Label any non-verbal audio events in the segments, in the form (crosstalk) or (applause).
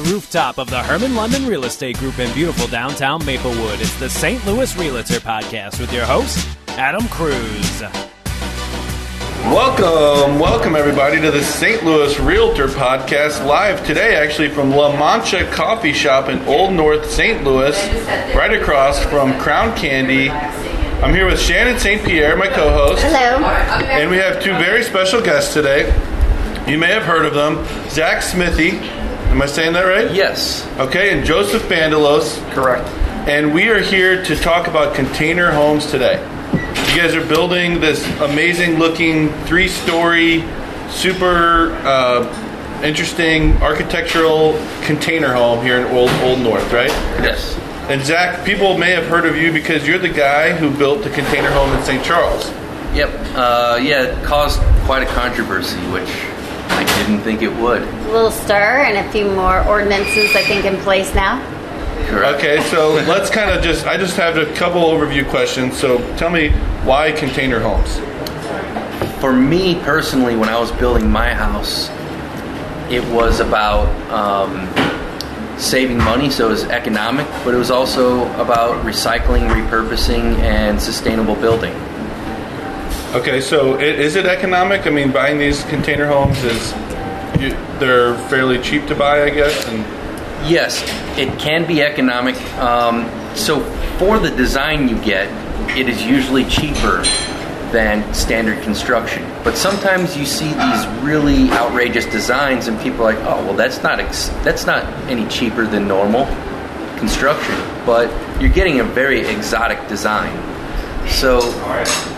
Live from the rooftop of the Hermann London Real Estate Group in beautiful downtown Maplewood, it's the St. Louis Realtor Podcast with your host, Adam Cruz. Welcome, welcome everybody to the St. Louis Realtor Podcast live today, actually from La Mancha Coffee Shop in Old North St. Louis, right across from Crown Candy. I'm here with Shannon St. Pierre, my co host. Hello. And we have two very special guests today. You may have heard of them Zach Smithey. Am I saying that right? Yes. Okay, and Joseph Bandalos. Correct. And we are here to talk about container homes today. You guys are building this amazing looking three story, super uh, interesting architectural container home here in Old, Old North, right? Yes. And Zach, people may have heard of you because you're the guy who built the container home in St. Charles. Yep. Uh, yeah, it caused quite a controversy, which didn't think it would. A little stir and a few more ordinances, I think, in place now. Correct. Okay, so (laughs) let's kind of just, I just have a couple overview questions. So tell me why container homes? For me personally, when I was building my house, it was about um, saving money, so it was economic, but it was also about recycling, repurposing, and sustainable building. Okay, so i- is it economic? I mean, buying these container homes is you, they're fairly cheap to buy, I guess. And Yes, it can be economic. Um, so for the design you get, it is usually cheaper than standard construction. But sometimes you see these really outrageous designs, and people are like, "Oh, well, that's not ex- that's not any cheaper than normal construction." But you're getting a very exotic design. So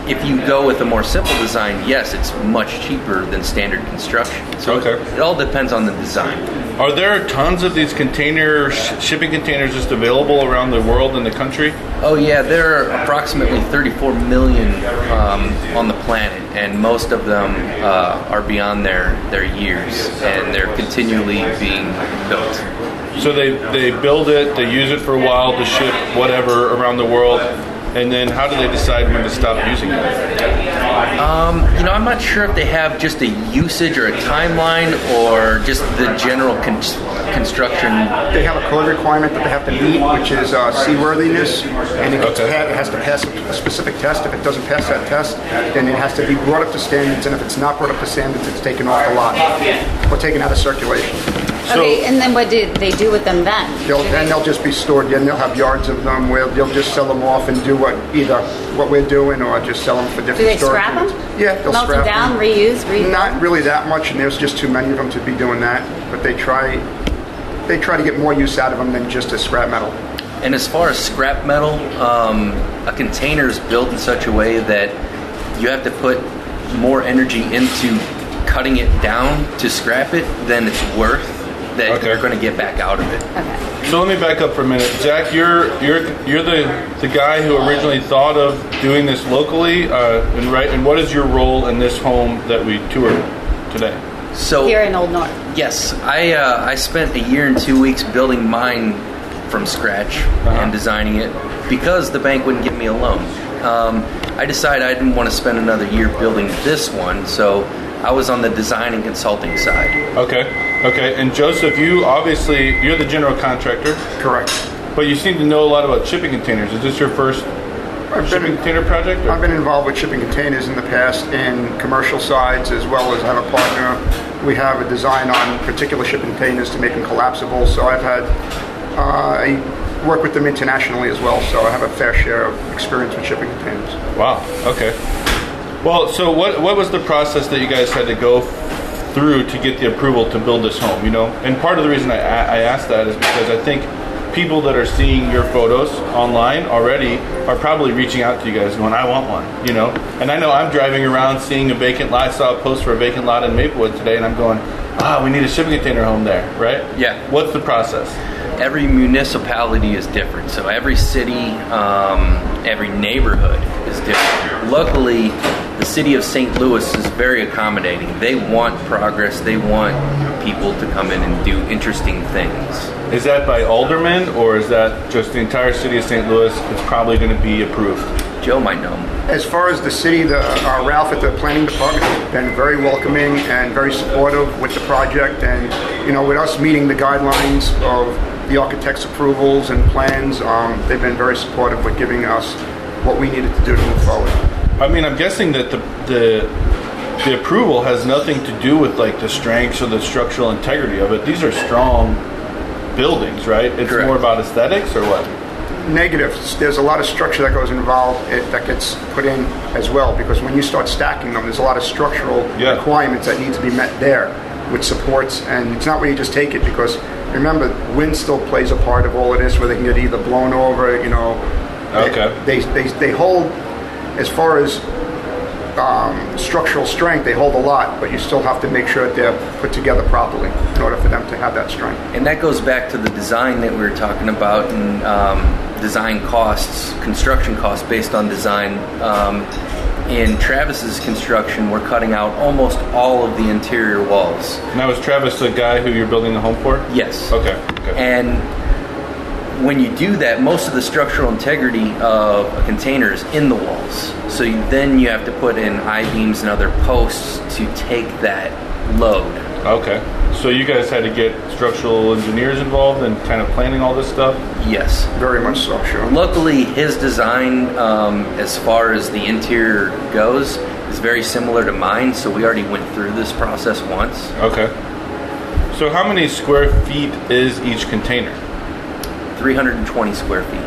if you go with a more simple design, yes, it's much cheaper than standard construction. So Okay. it all depends on the design. are there tons of these container sh- shipping containers just available around the world and the country? Oh yeah, there are approximately 34 million um, on the planet, and most of them uh, are beyond their their years, and they're continually being built. So they they build it, they use it for a while to ship whatever around the world, and then how do they decide when to stop using it? You know, I'm not sure if they have just a usage or a timeline, or just the general con- construction. they have a code requirement that they have to meet, which is uh, seaworthiness, and it, Okay. pa- it has to pass a specific test. If it doesn't pass that test, then it has to be brought up to standards, and if it's not brought up to standards, it's taken off the lot or taken out of circulation. Okay, and then what did they do with them then? They'll, then they'll just be stored. Then they'll have yards of them where they'll just sell them off and do what either what we're doing or just sell them for different. Do they storage scrap them? Yeah, they'll Melt them scrap down, reuse, rebuild? Not really that much, and there's just too many of them to be doing that. But they try they try to get more use out of them than just as scrap metal. And as far as scrap metal, um, a container is built in such a way that you have to put more energy into cutting it down to scrap it than it's worth that Okay. you're going to get back out of it. Okay. So let me back up for a minute, Jack. You're you're you're the the guy who originally thought of doing this locally, uh, and right. And what is your role in this home that we toured today? So Here in Old North. Yes, I uh, I spent a year and two weeks building mine from scratch and designing it because the bank wouldn't give me a loan. Um, I decided I didn't want to spend another year building this one, so I was on the design and consulting side. Okay, okay. And Joseph, you obviously you're the general contractor, Correct. but you seem to know a lot about shipping containers. Is this your first I've shipping been, container project? or- I've been involved with shipping containers in the past in commercial sides as well as I have a partner. We have a design on particular shipping containers to make them collapsible. So I've had, uh, I work with them internationally as well. So I have a fair share of experience with shipping containers. Wow. Okay. Well, so what what was the process that you guys had to go through to get the approval to build this home? You know, and part of the reason I, I asked that is because I think people that are seeing your photos online already are probably reaching out to you guys going, "I want one," you know. And I know I'm driving around seeing a vacant lot. I saw a post for a vacant lot in Maplewood today, and I'm going, "Ah, we need a shipping container home there, right?" Yeah. What's the process? Every municipality is different, so every city, um, every neighborhood is different. Luckily, the city of St. Louis is very accommodating. They want progress. They want people to come in and do interesting things. Is that by aldermen or is that just the entire city of St. Louis? It's probably going to be approved. Joe might know. As far as the city, the, uh, Ralph at the planning department has been very welcoming and very supportive with the project. And, you know, with us meeting the guidelines of the architect's approvals and plans, um, they've been very supportive with giving us what we needed to do to move forward. I mean, I'm guessing that the the the approval has nothing to do with like the strengths or the structural integrity of it. These are strong buildings, right? It's Correct. more about aesthetics or what? Negative, there's a lot of structure that goes involved it, that gets put in as well because when you start stacking them, there's a lot of structural Yeah. requirements that need to be met there with supports. And it's not where you just take it because remember, wind still plays a part of all of this where they can get either blown over, you know. They- Okay. They, they, they hold, as far as um, structural strength, they hold a lot, but you still have to make sure that they're put together properly in order for them to have that strength. And that goes back to the design that we were talking about and um, design costs, construction costs based on design. Um, in Travis's construction, we're cutting out almost all of the interior walls. Now, is Travis the guy who you're building the home for? Yes. Okay. Okay. And when you do that, most of the structural integrity of a container is in the walls. So you, then you have to put in I beams and other posts to take that load. okay. So you guys had to get structural engineers involved and kind of planning all this stuff. Yes. Very much so, sure. Luckily, his design, um, as far as the interior goes, is very similar to mine. So we already went through this process once. Okay. So how many square feet is each container? 320 square feet.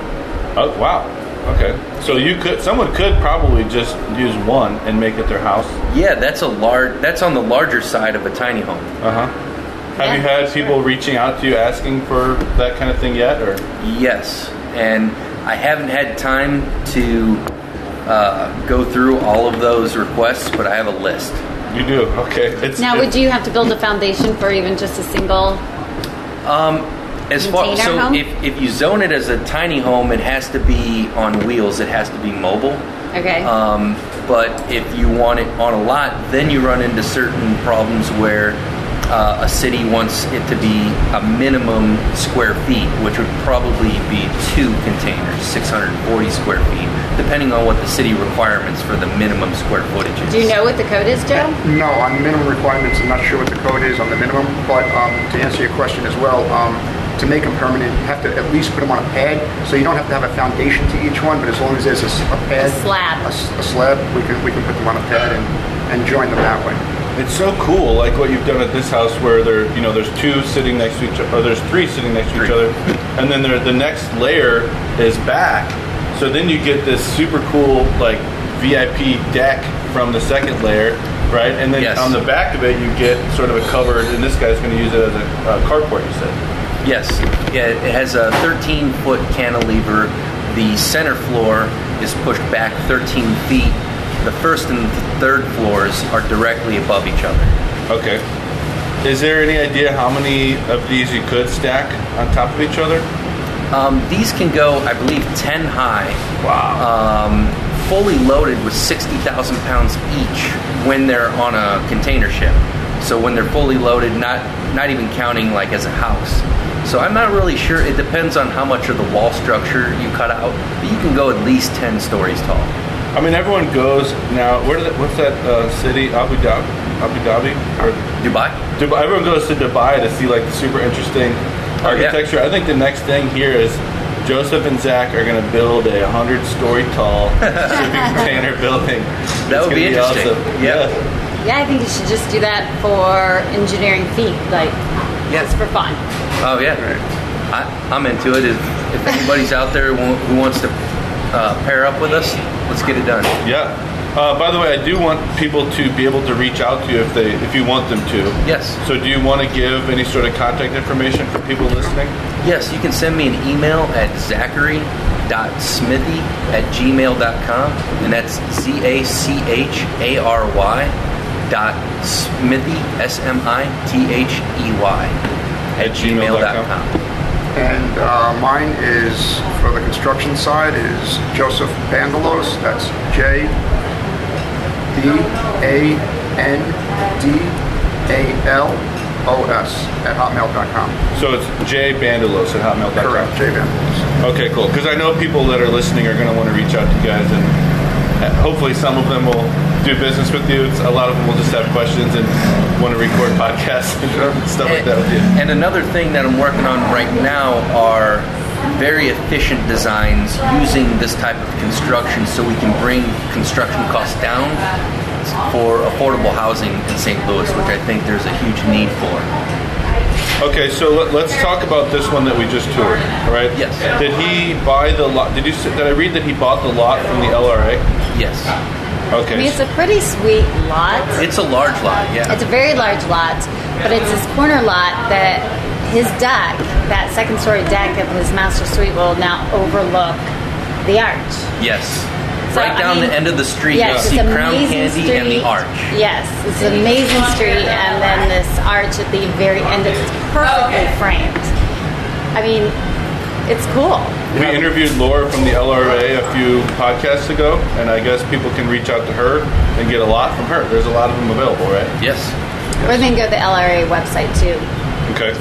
Oh wow. Okay. So you could someone could probably just use one and make it their house. Yeah, that's a large. That's on the larger side of a tiny home. Uh huh. Have you had people reaching out to you asking for that kind of thing yet, or? Yes, and I haven't had time to uh, go through all of those requests, but I have a list. You do. Okay. It's Now, it's- would you have to build a foundation for even just a single? As far Container so, home? if, if you zone it as a tiny home, it has to be on wheels. It has to be mobile. Okay. Um, but if you want it on a lot, then you run into certain problems where uh, a city wants it to be a minimum square feet, which would probably be two containers, 640 square feet, depending on what the city requirements for the minimum square footage is. Do you know what the code is, Joe? No, on minimum requirements, I'm not sure what the code is on the minimum, but um, to answer your question as well, um, to make them permanent, you have to at least put them on a pad, so you don't have to have a foundation to each one, but as long as there's a pad. A slab. A, s- a slab, we can, we can put them on a pad and, and join them that way. It's so cool, like what you've done at this house, where there, you know, there's two sitting next to each other, or there's three sitting next to each other, and then there, the next layer is back. So then you get this super cool, like VIP deck from the second layer, right? And then Yes. on the back of it, you get sort of a covered, and this guy's going to use it as a uh, carport. You said. Yes, yeah, it has a 13 foot cantilever. The center floor is pushed back 13 feet. The first and third floors are directly above each other. Okay. Is there any idea how many of these you could stack on top of each other? Um, these can go, I believe, 10 high, Wow. um, fully loaded with 60,000 pounds each when they're on a container ship. So when they're fully loaded, not not even counting like as a house. So I'm not really sure. It depends on how much of the wall structure you cut out, but you can go at least 10 stories tall. I mean, everyone goes now. Where did that, what's that uh, city? Abu Dhabi. Abu Dhabi or Dubai? Dubai. Everyone goes to Dubai to see like the super interesting Oh, yeah. architecture. I think the next thing here is Joseph and Zach are going to build a hundred story tall (laughs) shipping container building. That It's would be gonna interesting. awesome. Yeah. Yeah, I think you should just do that for engineering feat, like Yeah. just for fun. Oh yeah, I, I'm into it. If, if anybody's out there who who wants to uh, pair up with us, let's get it done. Yeah. Uh, by the way, I do want people to be able to reach out to you if they if you want them to. Yes. So, do you want to give any sort of contact information for people listening? Yes, you can send me an email at zachary.smithey at gmail.com, and that's Z A C H A R Y dot smithey, S M I T H E Y, at gmail.com. And uh, mine is, for the construction side, is Joseph Bandalos, that's J, the B A N D A L O S at hotmail.com. So it's jbandalos at hotmail.com. Correct, J Van. Okay, cool. Because I know people that are listening are going to want to reach out to you guys, and hopefully some of them will do business with you. It's- A lot of them will just have questions and want to record (laughs) podcasts and stuff like that with you. And another thing that I'm working on right now are very efficient designs using this type of construction so we can bring construction costs down for affordable housing in St. Louis, which I think there's a huge need for. Okay, so let, let's talk about this one that we just toured. All right? Yes. Did he buy the lot? Did you? Did I read that he bought the lot from the LRA? Yes. Okay. I mean, it's a pretty sweet lot. It's a large lot, yeah. It's a very large lot, but it's this corner lot that his deck, that second story deck of his master suite, will now overlook the arch. Yes. So, right I down mean, the end of the street, Yes, you see it's Crown Candy street. and the arch. Yes, it's an amazing street, and then this arch at the very end. It's perfectly framed. I mean, it's cool. We interviewed Laura from the LRA a few podcasts ago, and I guess people can reach out to her and get a lot from her. There's a lot of them available, right? Yes. Or they can go to the LRA website too. Okay.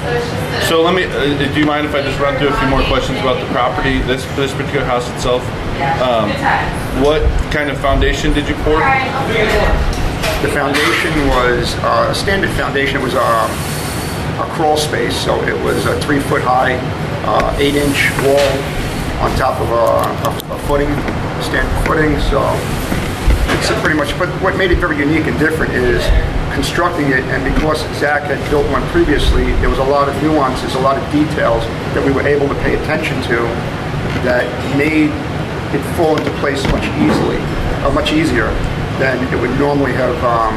So let me. Uh, do you mind if I just run through a few more questions about the property, this this particular house itself? Um, what kind of foundation did you pour? The foundation was uh, a standard foundation. It was um, a crawl space, so it was a three foot high, uh, eight inch wall on top of a, a, a footing, standard footing. So it's pretty much. But what made it very unique and different is constructing it, and because Zach had built one previously, there was a lot of nuances, a lot of details that we were able to pay attention to that made it fall into place much easily, uh, much easier than it would normally have um,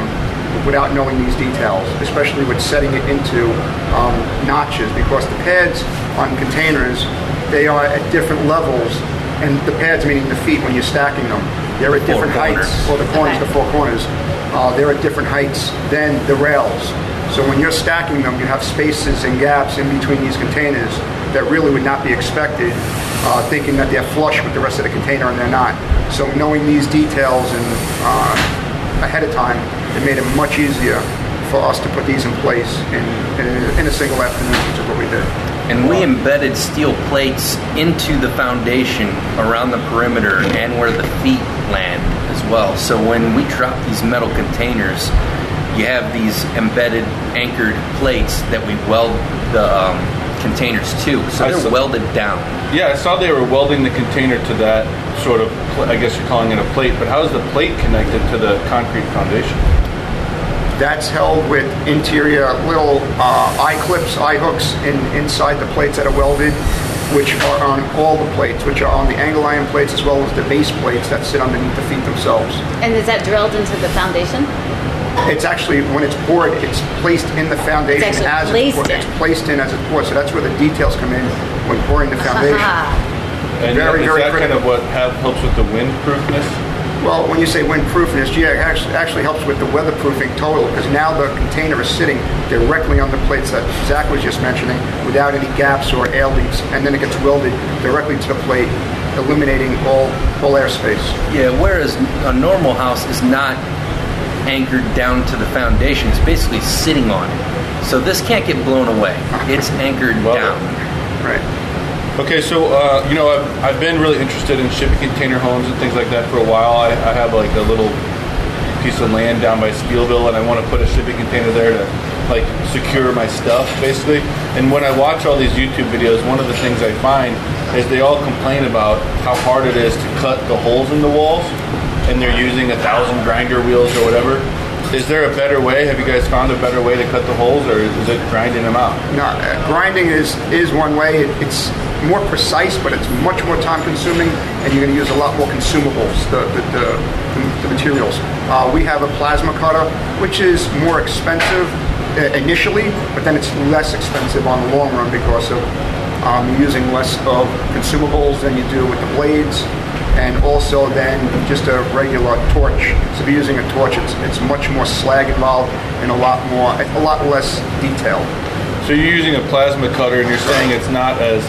without knowing these details, especially with setting it into um, notches, because the pads on containers they are at different levels, and the pads meaning the feet when you're stacking them, they're at different heights, or the corners, Okay. the four corners, uh, they're at different heights than the rails. So when you're stacking them, you have spaces and gaps in between these containers that really would not be expected, uh, thinking that they're flush with the rest of the container and they're not. So knowing these details and uh, ahead of time, it made it much easier for us to put these in place in, in, in a single afternoon, which is what we did. And we embedded steel plates into the foundation around the perimeter and where the feet land well. So when we drop these metal containers, you have these embedded anchored plates that we weld the um, containers to. So I they're saw- welded down. Yeah, I saw they were welding the container to that sort of. pl- I guess you're calling it a plate, but how is the plate connected to the concrete foundation? That's held with interior little uh, eye clips, eye hooks in, inside the plates that are welded, which are on all the plates, which are on the angle iron plates as well as the base plates that sit underneath the feet themselves. And is that drilled into the foundation? It's actually, when it's poured, it's placed in the foundation It's actually as it's placed poured. in. It's placed in as it's poured, so that's where the details come in when pouring the (laughs) foundation. Haha. And Very, is very that kind of what have, helps with the windproofness? Well, when you say windproofness, yeah, it actually, actually helps with the weatherproofing total because now the container is sitting directly on the plates that Zach was just mentioning without any gaps or air leaks, and then it gets welded directly to the plate, eliminating all, all airspace. Yeah, whereas a normal house is not anchored down to the foundation, it's basically sitting on it. So this can't get blown away. It's anchored Love it. down. Right. Okay, so uh, you know I've, I've been really interested in shipping container homes and things like that for a while. I, I have like a little piece of land down by Steelville, and I want to put a shipping container there to like secure my stuff, basically. And when I watch all these YouTube videos, one of the things I find is they all complain about how hard it is to cut the holes in the walls, and they're using a thousand grinder wheels or whatever. Is there a better way? Have you guys found a better way to cut the holes, or is it grinding them out? No, uh, grinding is, is one way. It, it's more precise, but it's much more time consuming, and you're going to use a lot more consumables, the, the, the, the materials. Uh, we have a plasma cutter, which is more expensive uh, initially, but then it's less expensive on the long run because of um, using less of consumables than you do with the blades, and also then just a regular torch. So if you're using a torch, it's, it's much more slag involved and a lot more, a lot less detailed. So you're using a plasma cutter, and you're saying it's not as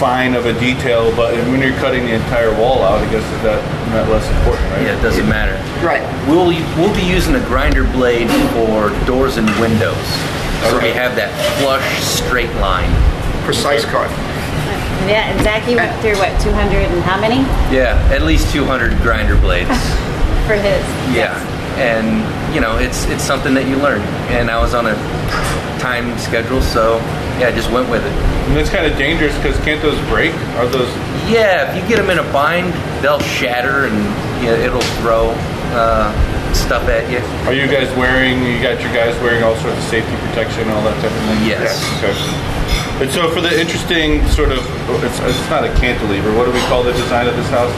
fine of a detail, but when you're cutting the entire wall out, I guess is that not less important, right? Yeah, it doesn't matter. Right. We'll we'll be using a grinder blade for doors and windows, so Okay. we have that flush straight line. Precise cut. Yeah, and Zach, you went through what 200 and how many Yeah, at least 200 grinder blades. (laughs) for his? Yeah, and you know it's it's something that you learn. And I was on a time schedule, so yeah, I just went with it. And it's kind of dangerous because can't those break? Are those? Yeah, if you get them in a bind, they'll shatter and you know, it'll throw uh, stuff at you. Are you guys wearing? You got your guys wearing all sorts of safety protection, and all that type of thing. Yes. Okay. And so for the interesting sort of, it's, it's not a cantilever. What do we call the design of this house?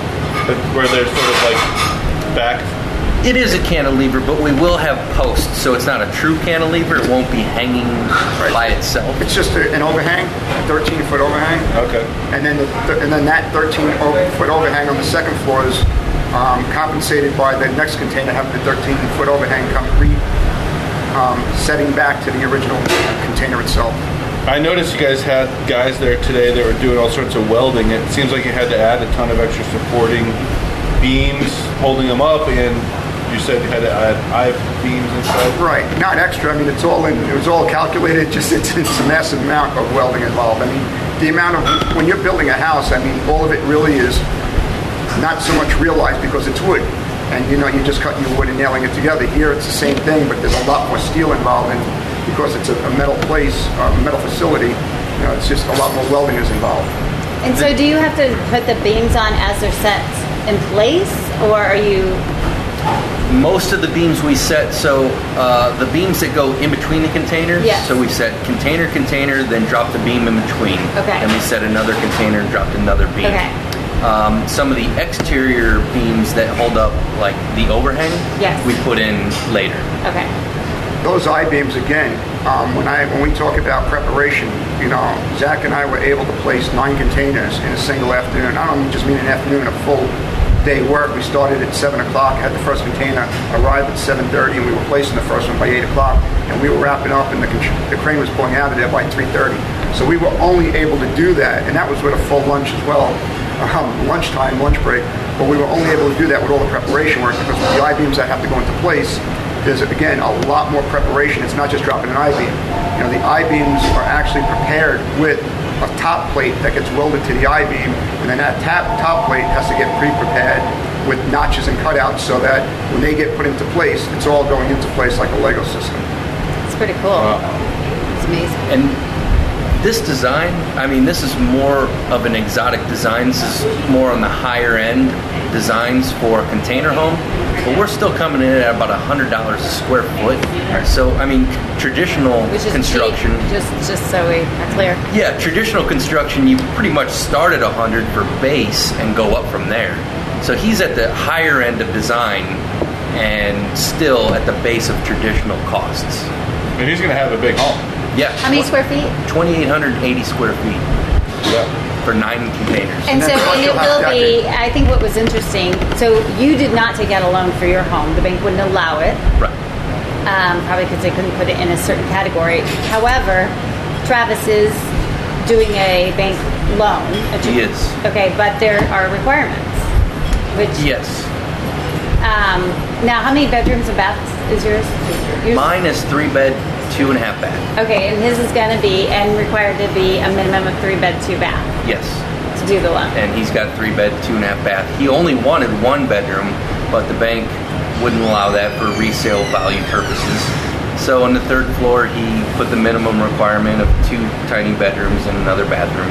Where they're sort of like back. It is a cantilever, but we will have posts, so it's not a true cantilever. It won't be hanging by itself. It's just a, an overhang, a 13 foot overhang. Okay. And then, the, and then that 13 foot overhang on the second floor is um, compensated by the next container having the 13 foot overhang come re, um, setting back to the original container itself. I noticed you guys had guys there today that were doing all sorts of welding. It seems like you had to add a ton of extra supporting beams, holding them up, and you said you had to add I beams and stuff. Right, not extra. I mean, it's all in. It was all calculated. (laughs) Just it's, it's a massive amount of welding involved. I mean, the amount of when you're building a house. I mean, all of it really is not so much realized because it's wood, and you know, you're just cut your wood and nailing it together. Here, it's the same thing, but there's a lot more steel involved, and because it's a, a metal place, a metal facility, you know, it's just a lot more welding is involved. And so, do you have to put the beams on as they're set in place, or are you? Most of the beams we set, so uh, the beams that go in between the containers. Yes. So we set container, container, then drop the beam in between. Okay. Then we set another container and dropped another beam. Okay. Um, some of the exterior beams that hold up, like the overhang, Yes. we put in later. Okay. Those I-beams, again, um, when I when we talk about preparation, you know, Zach and I were able to place nine containers in a single afternoon. I don't just mean an afternoon, a full day work. We started at 7 o'clock, had the first container arrive at 7.30, and we were placing the first one by 8 o'clock, and we were wrapping up, and the, the crane was pulling out of there by 3.30. So we were only able to do that, and that was with a full lunch as well, um, lunchtime, lunch break, but we were only able to do that with all the preparation work, because the I-beams that have to go into place, there's again a lot more preparation. It's not just dropping an I-beam. You know, the I-beams are actually prepared with a top plate that gets welded to the I-beam, and then that top, top plate has to get pre-prepared with notches and cutouts so that when they get put into place, it's all going into place like a Lego system. It's pretty cool. Wow. It's amazing. And this design, I mean, this is more of an exotic design. This is more on the higher end designs for a container home. But we're still coming in at about $100 a square foot. So, I mean, traditional Which is construction. cheap, just just so we are clear. Yeah, traditional construction, you pretty much start at 100 for base and go up from there. So he's at the higher end of design and still at the base of traditional costs. And he's going to have a big home. Yeah. How many square feet? 2,880 square feet Yeah. for nine containers. And so, plus and it you'll be. I think what was interesting. So you did not take out a loan for your home. The bank wouldn't allow it. Right. um, probably because they couldn't put it in a certain category. However, Travis is doing a bank loan. a He is. Okay, but there are requirements. Which Yes. um, now, how many bedrooms and baths is yours? yours? Mine is three bed, two and a half bath. Okay, and his is going to be and required to be a minimum of three bed, two bath Yes. to do the loan. And he's got three bed, two and a half bath. He only wanted one bedroom, but the bank wouldn't allow that for resale value purposes. So on the third floor, he put the minimum requirement of two tiny bedrooms and another bathroom.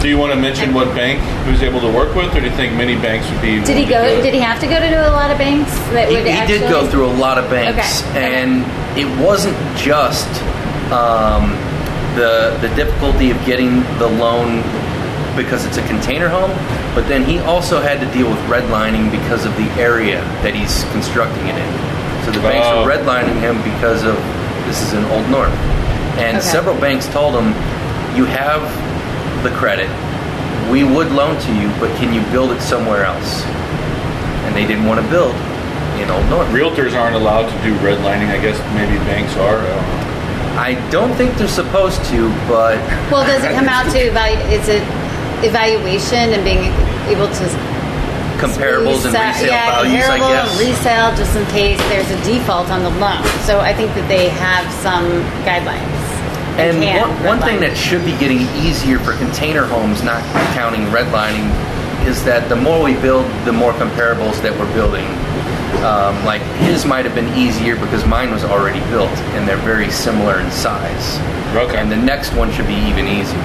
Do you want to mention what bank he was able to work with, or do you think many banks would be? Did he go? Did he have to go to a lot of banks that He, would he actually? did go through a lot of banks, Okay. and it wasn't just um, the the difficulty of getting the loan because it's a container home, but then he also had to deal with redlining because of the area that he's constructing it in. So the banks Oh. were redlining him because of this is an Old North, and Okay. several banks told him, "You have the credit." We would loan to you, but can you build it somewhere else? And they didn't want to build in Old North. Realtors aren't allowed to do redlining. I guess maybe banks are. I don't. I don't think they're supposed to, but Well, does it come out to value? Is it evaluation and being able to Comparables and resale yeah, values, I comparable guess. and resale just in case there's a default on the loan. So I think that they have some guidelines. And one, one thing that should be getting easier for container homes, not counting redlining, is that the more we build, the more comparables that we're building. Um, like his might have been easier because mine was already built and they're very similar in size. Okay. And the next one should be even easier.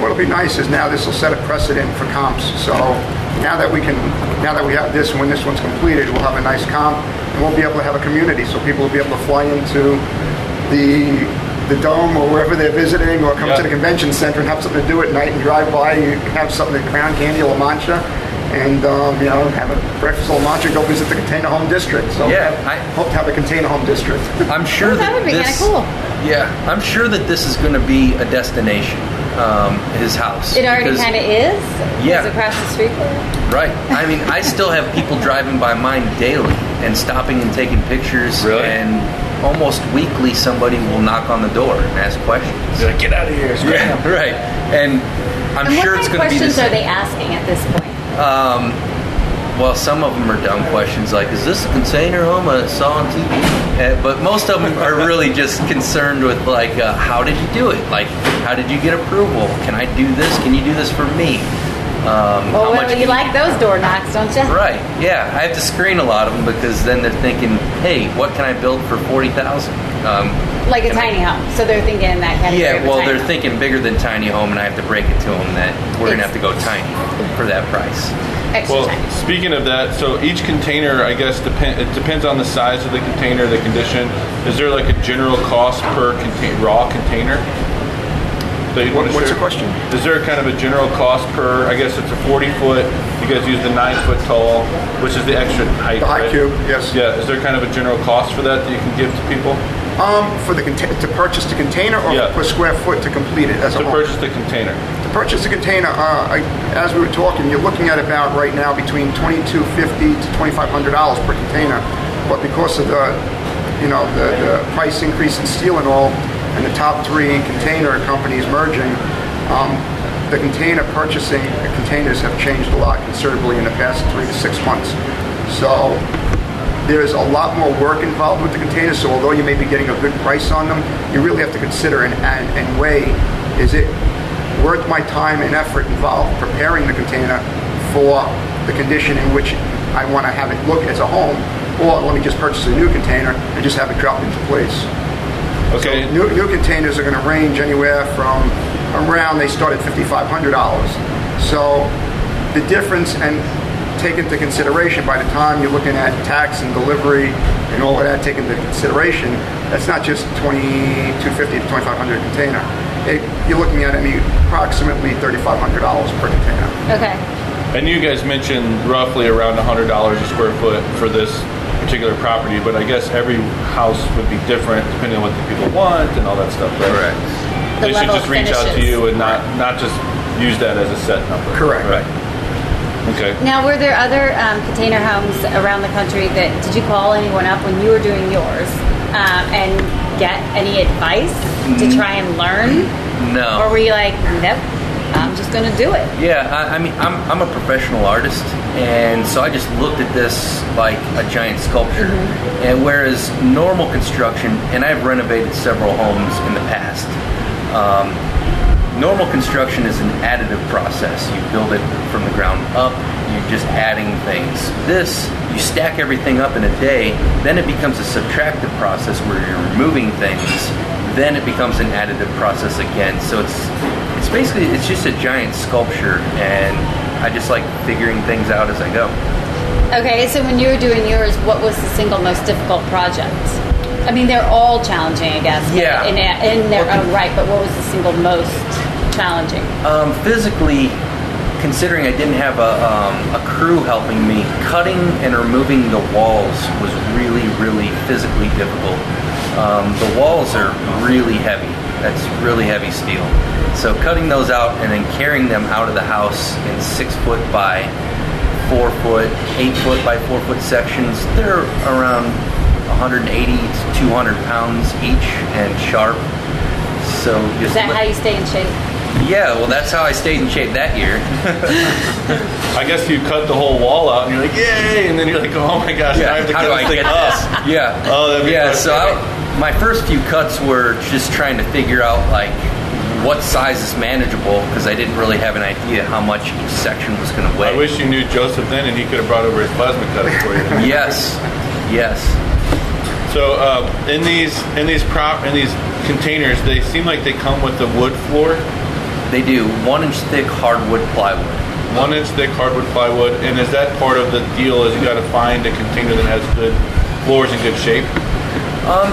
What'll be nice is now this will set a precedent for comps. So now that we can, now that we have this, when this one's completed, we'll have a nice comp, and we'll be able to have a community. So people will be able to fly into the the dome or wherever they're visiting, or come Yeah. to the convention center and have something to do at night and drive by. You have something at Crown Candy, La Mancha. And um, you know, have a breakfast at La Mancha. Go visit the Container Home District. So Yeah, I- hope to have a Container Home District. (laughs) I'm sure Oh, that that would be kinda this, cool. Yeah, I'm sure that this is going to be a destination. Um, his house. It already kind of is. Yeah. Across the street. from. Right. I mean, I still have people (laughs) driving by mine daily and stopping and taking pictures. Really? And almost weekly, somebody will knock on the door and ask questions. Like, get out of here. Yeah, (laughs) right. And I'm And sure it's going to be the same. What questions are they asking at this point? Well, some of them are dumb questions like, "Is this a container home I saw TV?" Uh, but most of them are really just concerned with like, uh, "How did you do it? Like, how did you get approval? Can I do this? Can you do this for me?" Um, Well, how well, much you can like those door knocks, don't you? Right. Yeah, I have to screen a lot of them because then they're thinking, "Hey, what can I build for forty thousand? Um, Like a can I- tiny home. So they're thinking in that category. Yeah, of a well, tiny they're home. thinking bigger than tiny home, and I have to break it to them that we're gonna have to go tiny for that price. extra Well, tiny. speaking of that, so each container, I guess, depend. It depends on the size of the container, the condition. Is there like a general cost per contain- raw container? Want to What's the question? Is there kind of a general cost per? I guess it's a 40 foot. You guys use the nine foot tall, which is the extra height. The high right? cube, yes. Yeah. Is there kind of a general cost for that that you can give to people Um, for the to purchase the container or Yeah. per square foot to complete it as a to purchase the container? To purchase the container, uh, I, as we were talking, you're looking at about right now between twenty-two fifty to twenty-five hundred dollars per container. But because of the, you know, the, the price increase in steel and all, and the top three container companies merging, um, the container purchasing the containers have changed a lot considerably in the past three to six months. So there's a lot more work involved with the containers, so although you may be getting a good price on them, you really have to consider and, and, and weigh, is it worth my time and effort involved preparing the container for the condition in which I want to have it look as a home, or let me just purchase a new container and just have it dropped into place. Okay. New, new containers are going to range anywhere from around, they start at $5,500. So the difference, and take into consideration, by the time you're looking at tax and delivery and all of that taken into consideration, that's not just 2250 to 2500 container. It, you're looking at, I mean, approximately $3,500 per container. Okay. And you guys mentioned roughly around $100 a square foot for this particular property, but I guess every house would be different depending on what the people want and all that stuff, right? Correct. The They should level just of reach out to finishes. you and not not just use that as a set number. Correct. Right. Okay. Now, were there other um, container homes around the country that did you call anyone up when you were doing yours um, and get any advice to try and learn, No. or were you like, nope, I'm just to do it? Yeah, I, I mean, I'm, I'm a professional artist, and so I just looked at this like a giant sculpture. And whereas normal construction, and I've renovated several homes in the past, um, normal construction is an additive process. You build it from the ground up, you're just adding things. This, you stack everything up in a day, then it becomes a subtractive process where you're removing things, then it becomes an additive process again. So it's it's basically it's just a giant sculpture and I just like figuring things out as I go. Okay, so when you were doing yours, what was the single most difficult project? I mean, they're all challenging, I guess. Yeah. In, in their Well, own right, but what was the single most challenging? Um, physically, considering I didn't have a, um, a crew helping me, cutting and removing the walls was really, really physically difficult. Um, the walls are really heavy. That's really heavy steel. So cutting those out and then carrying them out of the house in six foot by four foot, eight foot by four foot sections, they're around 180 to 200 pounds each and sharp. So Is that li- how you stay in shape? Yeah, well, that's how I stayed in shape that year. (laughs) I guess you cut the whole wall out and you're like, yay! And then you're like, oh my gosh, now I have to how cut do this I thing get up. this? Yeah. Oh, that'd be yeah. So I, my first few cuts were just trying to figure out like what size is manageable because I didn't really have an idea how much each section was going to weigh. I wish you knew Joseph then, and he could have brought over his plasma cutter for you. (laughs) Yes. Yes. So uh, in these in these prop in these containers, they seem like they come with the wood floor, They do one inch thick hardwood plywood. one inch thick hardwood plywood, and is that part of the deal? Is you got to find a container that has good floors in good shape? Um,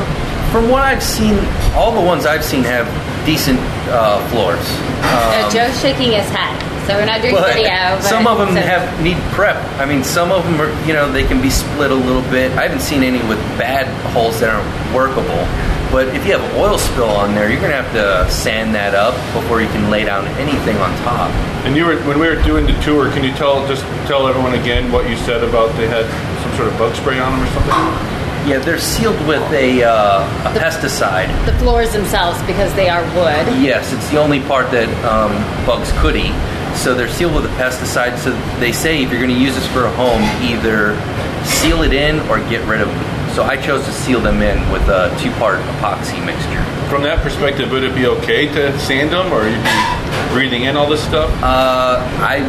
From what I've seen, all the ones I've seen have decent uh, floors. Uh, Joe's shaking his head, so we're not doing But video. But some of them so- have need prep. I mean, some of them are, you know, they can be split a little bit. I haven't seen any with bad holes that aren't workable. But if you have an oil spill on there, you're going to have to sand that up before you can lay down anything on top. And you were when we were doing the tour. Can you tell just tell everyone again what you said about they had some sort of bug spray on them or something? Yeah, they're sealed with a, uh, a pesticide. the floors themselves because they are wood. Yes, it's the only part that um, bugs could eat. So they're sealed with a pesticide. So they say if you're going to use this for a home, either seal it in or get rid of them. So I chose to seal them in with a two-part epoxy mixture. From that perspective, would it be okay to sand them, or you'd be breathing in all this stuff? Uh, I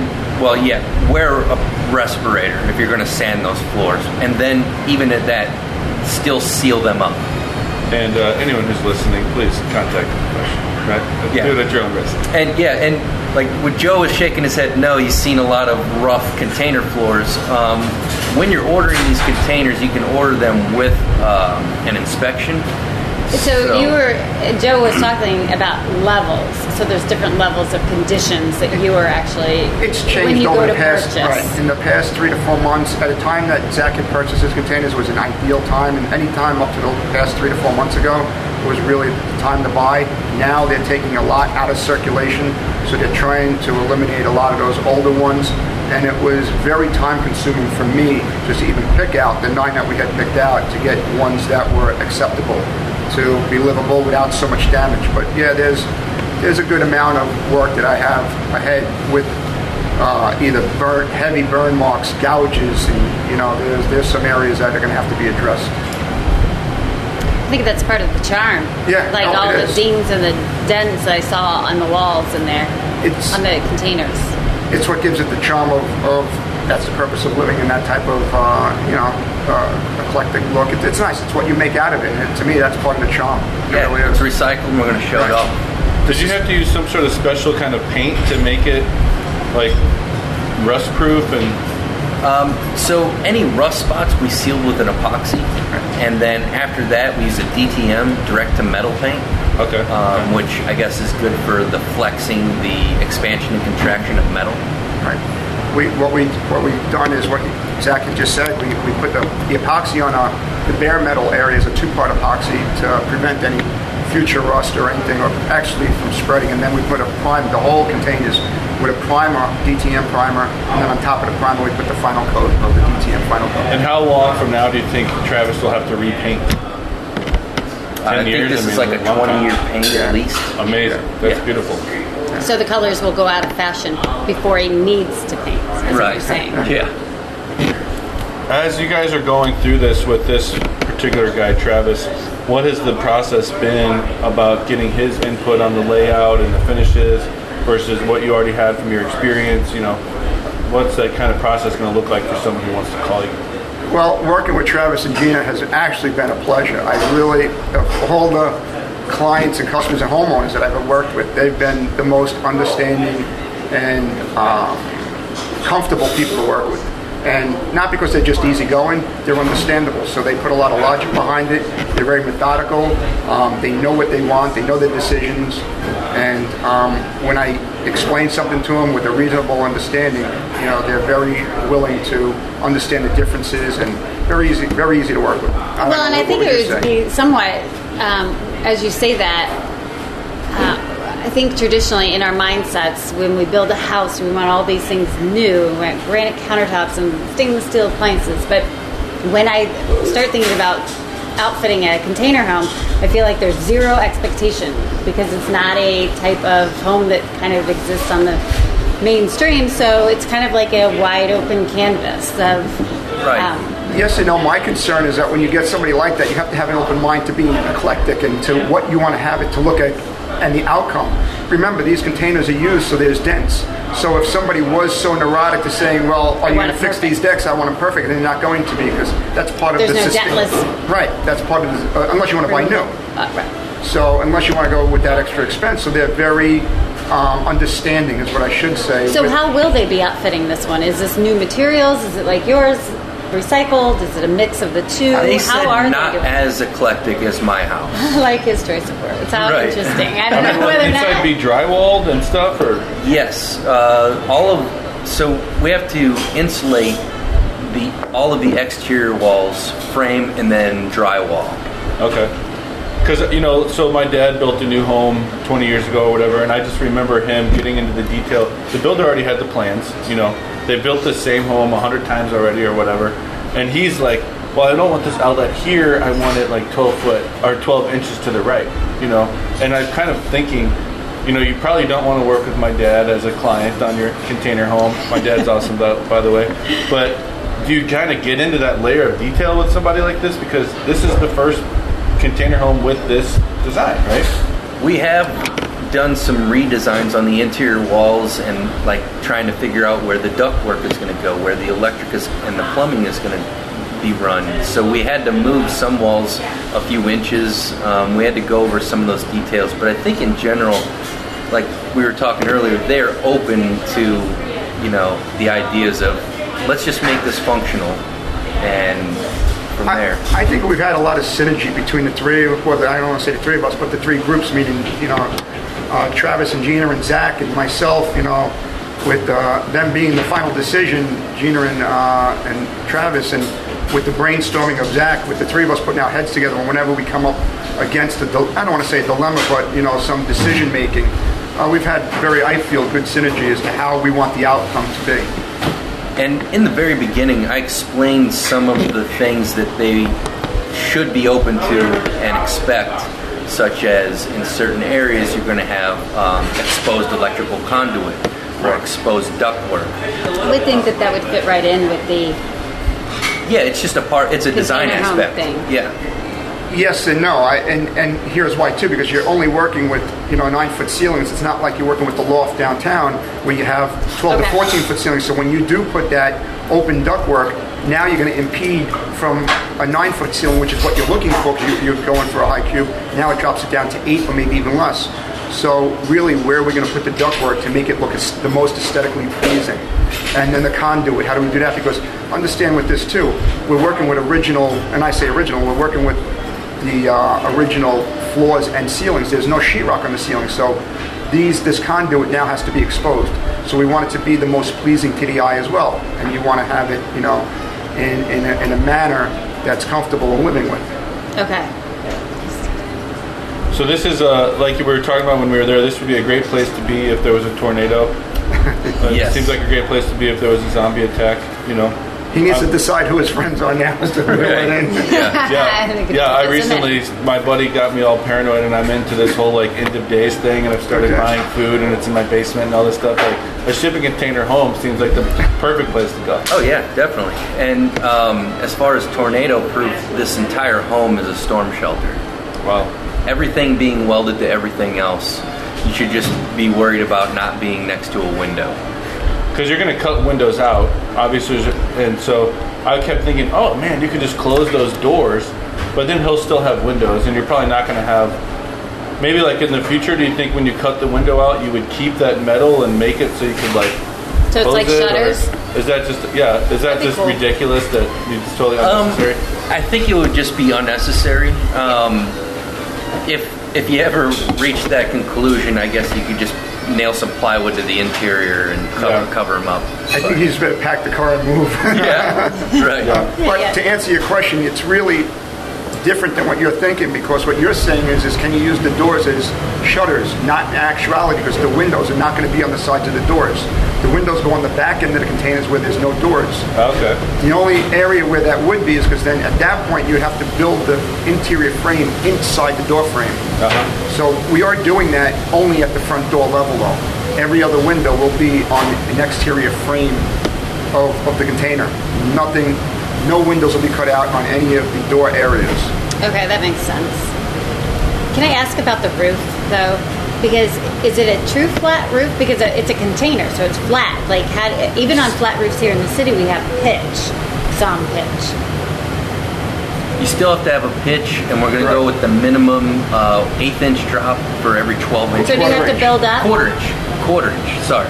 well, yeah, wear a respirator if you're going to sand those floors, and then even at that, still seal them up. And uh, anyone who's listening, please contact the. Right? Yeah. Do it at your own risk. And yeah, and like when Joe was shaking his head, no, he's seen a lot of rough container floors. Um, when you're ordering these containers, you can order them with um, an inspection. So, you were Joe was talking about levels. So there's different levels of conditions that you are actually It's when changed you over go the to past, right, in the past three to four months. At a time that Zach had purchased his containers was an ideal time, and any time up to the past three to four months ago was really the time to buy. Now they're taking a lot out of circulation, so they're trying to eliminate a lot of those older ones. And it was very time consuming for me just to even pick out the nine that we had picked out to get ones that were acceptable to be livable without so much damage. But yeah, there's there's a good amount of work that I have ahead with uh, either burn, heavy burn marks, gouges, and you know, there's there's some areas that are going to have to be addressed. I think that's part of the charm. Yeah, like no, all the is. dings and the dents I saw on the walls in there, It's on the containers. it's what gives it the charm of, of that's the purpose of living in that type of uh, you know uh, eclectic look. It, it's nice. It's what you make out of it. And to me, that's part of the charm. It Yeah, really it's recycled. and We're going to show it off. Did you have to use some sort of special kind of paint to make it like rust proof and So any rust spots we sealed with an epoxy, and then after that we use a DTM direct to metal paint, okay? um, which I guess is good for the flexing, the expansion and contraction of metal. Right. We, what we what we've done is what Zach had just said. We, we put the, the epoxy on our, the bare metal areas, a two-part epoxy to prevent any future rust or anything, or actually from spreading. And then we put a prime the whole containers with a primer, DTM primer, and then on top of the primer we put the final coat of the DTM final coat. and how long from now do you think Travis will have to repaint? I think years? this I is like a a 20 year paint Yeah. at least. Amazing. That's Yeah. beautiful. So the colors will go out of fashion before he needs to paint. Is what Right. you're saying. (laughs) Yeah. As you guys are going through this with this particular guy, Travis, what has the process been about getting his input on the layout and the finishes versus what you already had from your experience? You know, what's that kind of process going to look like for someone who wants to call you? Well, working with Travis and Gina has actually been a pleasure. I really, all the clients and customers and homeowners that I've worked with, they've been the most understanding and um, comfortable people to work with. And not because they're just easygoing, they're understandable. So they put a lot of logic behind it. They're very methodical. Um, they know what they want. They know their decisions. And um, when I explain something to them with a reasonable understanding, you know, they're very willing to understand the differences and very easy, very easy to work with. Well, and know, I think it would say? be somewhat, um, as you say that, I think traditionally in our mindsets, when we build a house, we want all these things new. We want granite countertops and stainless steel appliances. But when I start thinking about outfitting a container home, I feel like there's zero expectation because it's not a type of home that kind of exists on the mainstream. So it's kind of like a wide open canvas of. Right. Um, Yes and no. My concern is that when you get somebody like that, you have to have an open mind to being eclectic and to what you want to have it to look at and the outcome. Remember, these containers are used so there's dents. So if somebody was so neurotic to saying, "Well, are you want going to fix perfect. these decks? I want them perfect," and they're not going to be because that's part of There's the no system. dentless- Right. That's part of the, uh, unless you want to buy new. uh, right. So unless you want to go with that extra expense, so they're very um, understanding, is what I should say. So how will they be outfitting this one? Is this new materials? Is it like yours? Recycled? Is it a mix of the two? They how said are not they doing? as eclectic as my house. (laughs) I like his choice of words. How Right. interesting. I (laughs) don't know whether or inside not. be drywalled and stuff, or Yes, uh, all of so we have to insulate the all of the exterior walls, frame, and then drywall. Okay. Because you know, so my dad built a new home 20 years ago or whatever, and I just remember him getting into the detail. The builder already had the plans. You know, they built the same home a hundred times already or whatever, and he's like, "Well, I don't want this outlet here. I want it like 12 foot or 12 inches to the right." You know, and I'm kind of thinking. You know, you probably don't want to work with my dad as a client on your container home. My dad's (laughs) awesome, by, by the way. But do you kind of get into that layer of detail with somebody like this? Because this is the first container home with this design, right? We have done some redesigns on the interior walls and like trying to figure out where the ductwork is going to go, where the electric is and the plumbing is going to be run. So we had to move some walls a few inches. Um, we had to go over some of those details, but I think in general, like we were talking earlier, they're open to you know the ideas of let's just make this functional and from I, there. I think we've had a lot of synergy between the three, well, I don't want to say the three of us, but the three groups, meaning, you know, uh, Travis and Gina and Zach and myself, you know, with uh, them being the final decision, Gina and, uh, and Travis, and with the brainstorming of Zach, with the three of us putting our heads together, and whenever we come up against a, I don't want to say a dilemma, but, you know, some decision making, uh, we've had very, I feel, good synergy as to how we want the outcome to be. And in the very beginning, I explained some of the things that they should be open to and expect, such as in certain areas you're going to have um, exposed electrical conduit or exposed ductwork. I would think that that would fit right in with the. Yeah, it's just a part. It's a design Container home aspect. thing. Yeah, Yes and no, I, and and here's why too. Because you're only working with you know nine foot ceilings. It's not like you're working with the loft downtown where you have 12 Okay. to 14 foot ceilings. So when you do put that open ductwork, now you're going to impede from a nine foot ceiling, which is what you're looking for. Because you, you're going for a high cube. Now it drops it down to eight or maybe even less. So really, where are we going to put the ductwork to make it look as, the most aesthetically pleasing? And then the conduit. How do we do that? Because understand with this too, we're working with original, and I say original. We're working with the uh, original floors and ceilings. There's no sheetrock on the ceiling, so these this conduit now has to be exposed. So we want it to be the most pleasing to the eye as well, and you want to have it, you know, in in a, in a manner that's comfortable in living with. Okay. So this is uh, like we were talking about when we were there. This would be a great place to be if there was a tornado. (laughs) Uh, Yes. It seems like a great place to be if there was a zombie attack. You know. He needs to decide who his friends are now as to who Right. it yeah. Yeah, (laughs) think yeah. I it's in it. recently, my buddy got me all paranoid, and I'm into this whole like end of days thing, and I've started Okay. buying food, and it's in my basement and all this stuff. Like a shipping container home seems like the perfect place to go. Oh yeah, definitely. And um, as far as tornado proof, this entire home is a storm shelter. Wow. Everything being welded to everything else. You should just be worried about not being next to a window. Because you're going to cut windows out, obviously. And so I kept thinking, oh man, you could just close those doors, but then he'll still have windows, and you're probably not going to have. Maybe like in the future, do you think when you cut the window out, you would keep that metal and make it so you could like So it's like it, shutters. Is that just yeah? Is that just cool. ridiculous that you it's totally Um, unnecessary? I think it would just be unnecessary. Um, if if you ever reach that conclusion, I guess you could just nail some plywood to the interior and cover Yeah. cover them up. I think he's better pack the car and move. Yeah, right. (laughs) But yeah. to answer your question, it's really different than what you're thinking because what you're saying is, is can you use the doors as shutters? Not in actuality because the windows are not going to be on the sides of the doors. The windows go on the back end of the containers where there's no doors. Okay. The only area where that would be is because then at that point you have to build the interior frame inside the door frame. Uh-huh. So we are doing that only at the front door level though. Every other window will be on an exterior frame of, of the container. Nothing, no windows will be cut out on any of the door areas. Okay, that makes sense. Can I ask about the roof though? Because is it a true flat roof? Because it's a container, so it's flat. Like had even on flat roofs here in the city, we have pitch, some pitch. You still have to have a pitch, and we're going to go with the minimum uh, eighth inch drop for every 12 inch. So do you have to build up quarter inch, quarter inch. Sorry,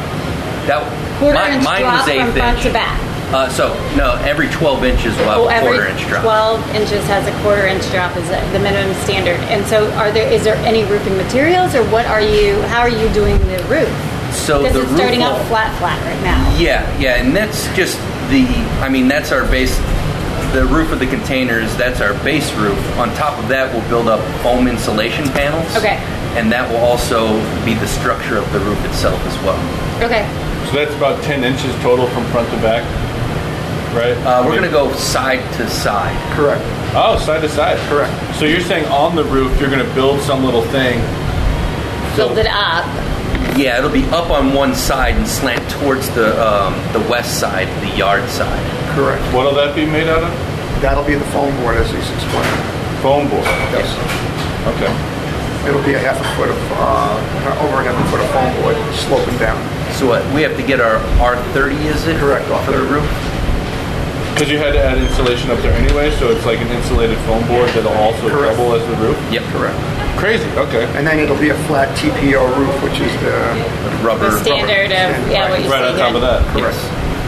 that quarter mi- inch mine drop was eighth from front inch. to back? Uh, so no, every 12 inches will have Oh, a every quarter inch drop. 12 inches has a quarter inch drop is the minimum standard. And so, are there is there any roofing materials, or what are you? How are you doing the roof? So Because the it's roof starting out flat, flat right now. Yeah, yeah, and that's just the. I mean, that's our base. The roof of the containers. That's our base roof. On top of that, we'll build up foam insulation panels. Okay. And that will also be the structure of the roof itself as well. Okay. So that's about 10 inches total from front to back, right? Uh, we're going to go side to side. Correct. Oh, side to side. Correct. So you're saying on the roof you're going to build some little thing. So- Build it up. Yeah, it'll be up on one side and slant towards the um, the west side, the yard side. Correct. What'll that be made out of? That'll be the foam board as he's explained. Foam board. Yes. Okay. It'll be a half a foot of, uh, over a half a foot of foam board sloping down. So what, we have to get our R30, is it? Correct, off of the roof? Because you had to add insulation up there anyway, so it's like an insulated foam board that'll also Correct. double as the roof. Yep. Correct. Crazy. Okay. And then it'll be a flat TPO roof, which is the, The rubber. The standard of yeah, what you Right see on here. top of that. Yes.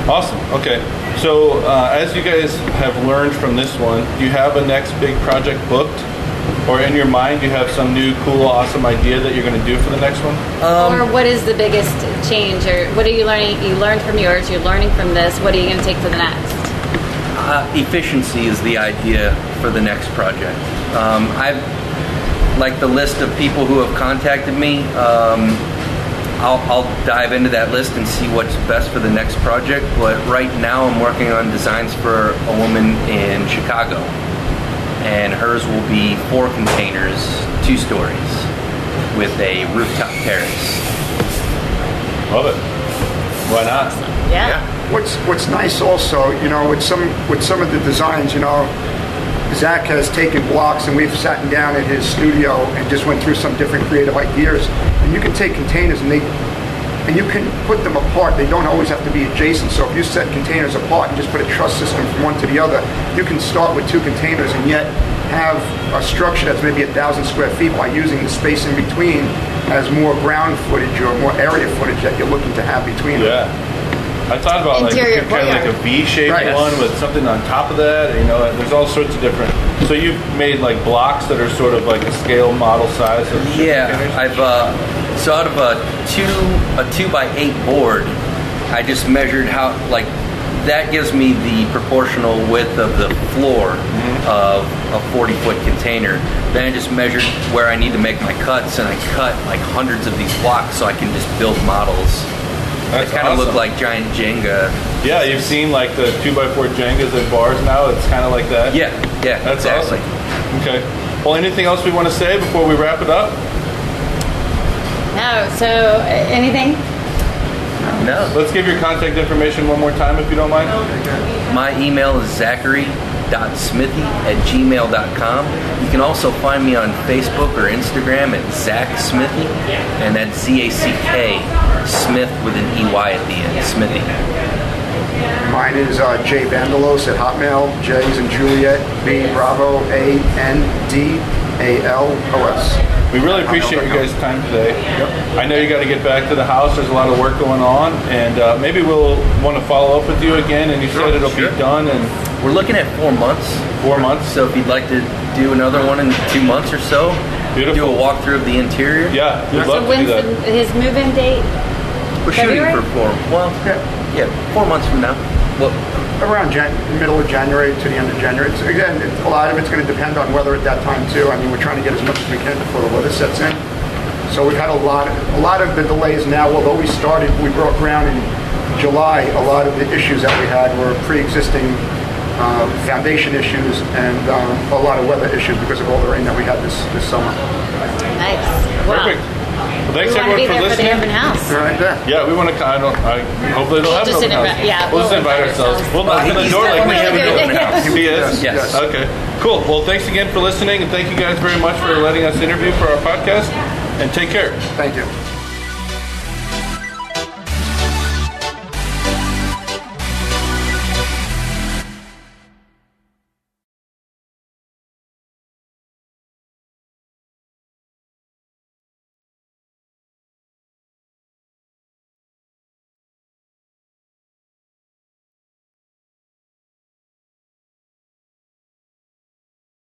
Awesome. Okay. So uh, as you guys have learned from this one, do you have a next big project booked? Or in your mind, do you have some new, cool, awesome idea that you're going to do for the next one? or what is the biggest change, or what are you learning? You learned from yours. You're learning from this. What are you going to take to the next? Uh, efficiency is the idea for the next project. Um, I've like the list of people who have contacted me. Um, I'll, I'll dive into that list and see what's best for the next project. But right now, I'm working on designs for a woman in Chicago, and hers will be four containers, two stories, with a rooftop terrace. Love it. Why not? Yeah. What's What's nice also, you know, with some with some of the designs, you know, Zach has taken blocks and we've sat down in his studio and just went through some different creative ideas. And you can take containers and they and you can put them apart. They don't always have to be adjacent. So if you set containers apart and just put a truss system from one to the other, you can start with two containers and yet have a structure that's maybe a thousand square feet by using the space in between as more ground footage or more area footage that you're looking to have between them. Yeah. I thought about like Interior kind of like a courtyard. V-shaped Right. one with something on top of that. You know, there's all sorts of different. So you've made like blocks that are sort of like a scale model size of Yeah. I've uh, so out of a two a two by eight board, I just measured how like that gives me the proportional width of the floor of a 40 foot container. Then I just measured where I need to make my cuts, and I cut like hundreds of these blocks so I can just build models. That's they kind of look awesome. like giant Jenga. Yeah, you've seen like the two by four Jengas at bars now. It's kind of like that. Yeah, yeah, that's exactly. awesome. Okay. Well, anything else we want to say before we wrap it up? No. So anything? No, Let's give your contact information one more time, if you don't mind. My email is zachary.smithey at gmail.com. You can also find me on Facebook or Instagram at Zach Smithey, and that's Z A C K, Smith with an EY at the end, Smithey. Mine is uh, J Bandalos at Hotmail. J and Juliet. B Bravo. A N D A L O S. We really appreciate you guys' time today. I know you got to get back to the house. There's a lot of work going on, and uh, maybe we'll want to follow up with you again. And you said it'll sure. be done in We're looking at four months, four months. so if you'd like to do another one in two months or so, Beautiful. do a walkthrough of the interior. Yeah, we'd So love to do that. the, his move-in date? We're shooting February? for four. Well, yeah, four months from now. Well, around Jan- middle of January to the end of January. It's, again, it, a lot of it's going to depend on weather at that time too. I mean, we're trying to get as much as we can before the weather sets in. So we've had a lot, a lot of the delays now. Although we started, we broke ground in July. A lot of the issues that we had were pre-existing uh, foundation issues and um, a lot of weather issues because of all the rain that we had this this summer. Nice. Wow. Perfect. Well, thanks We want to everyone be for there for the listening. open house. Right there. Yeah, we want to. I don't. I hopefully they'll We'll have just an open invite- house. yeah, we'll just we'll invite invite ourselves. ourselves. We'll knock on the door like we have an doing open it. house. He is. Yes. Okay. Cool. Well, thanks again for listening, and thank you guys very much for letting us interview for our podcast. And take care. Thank you.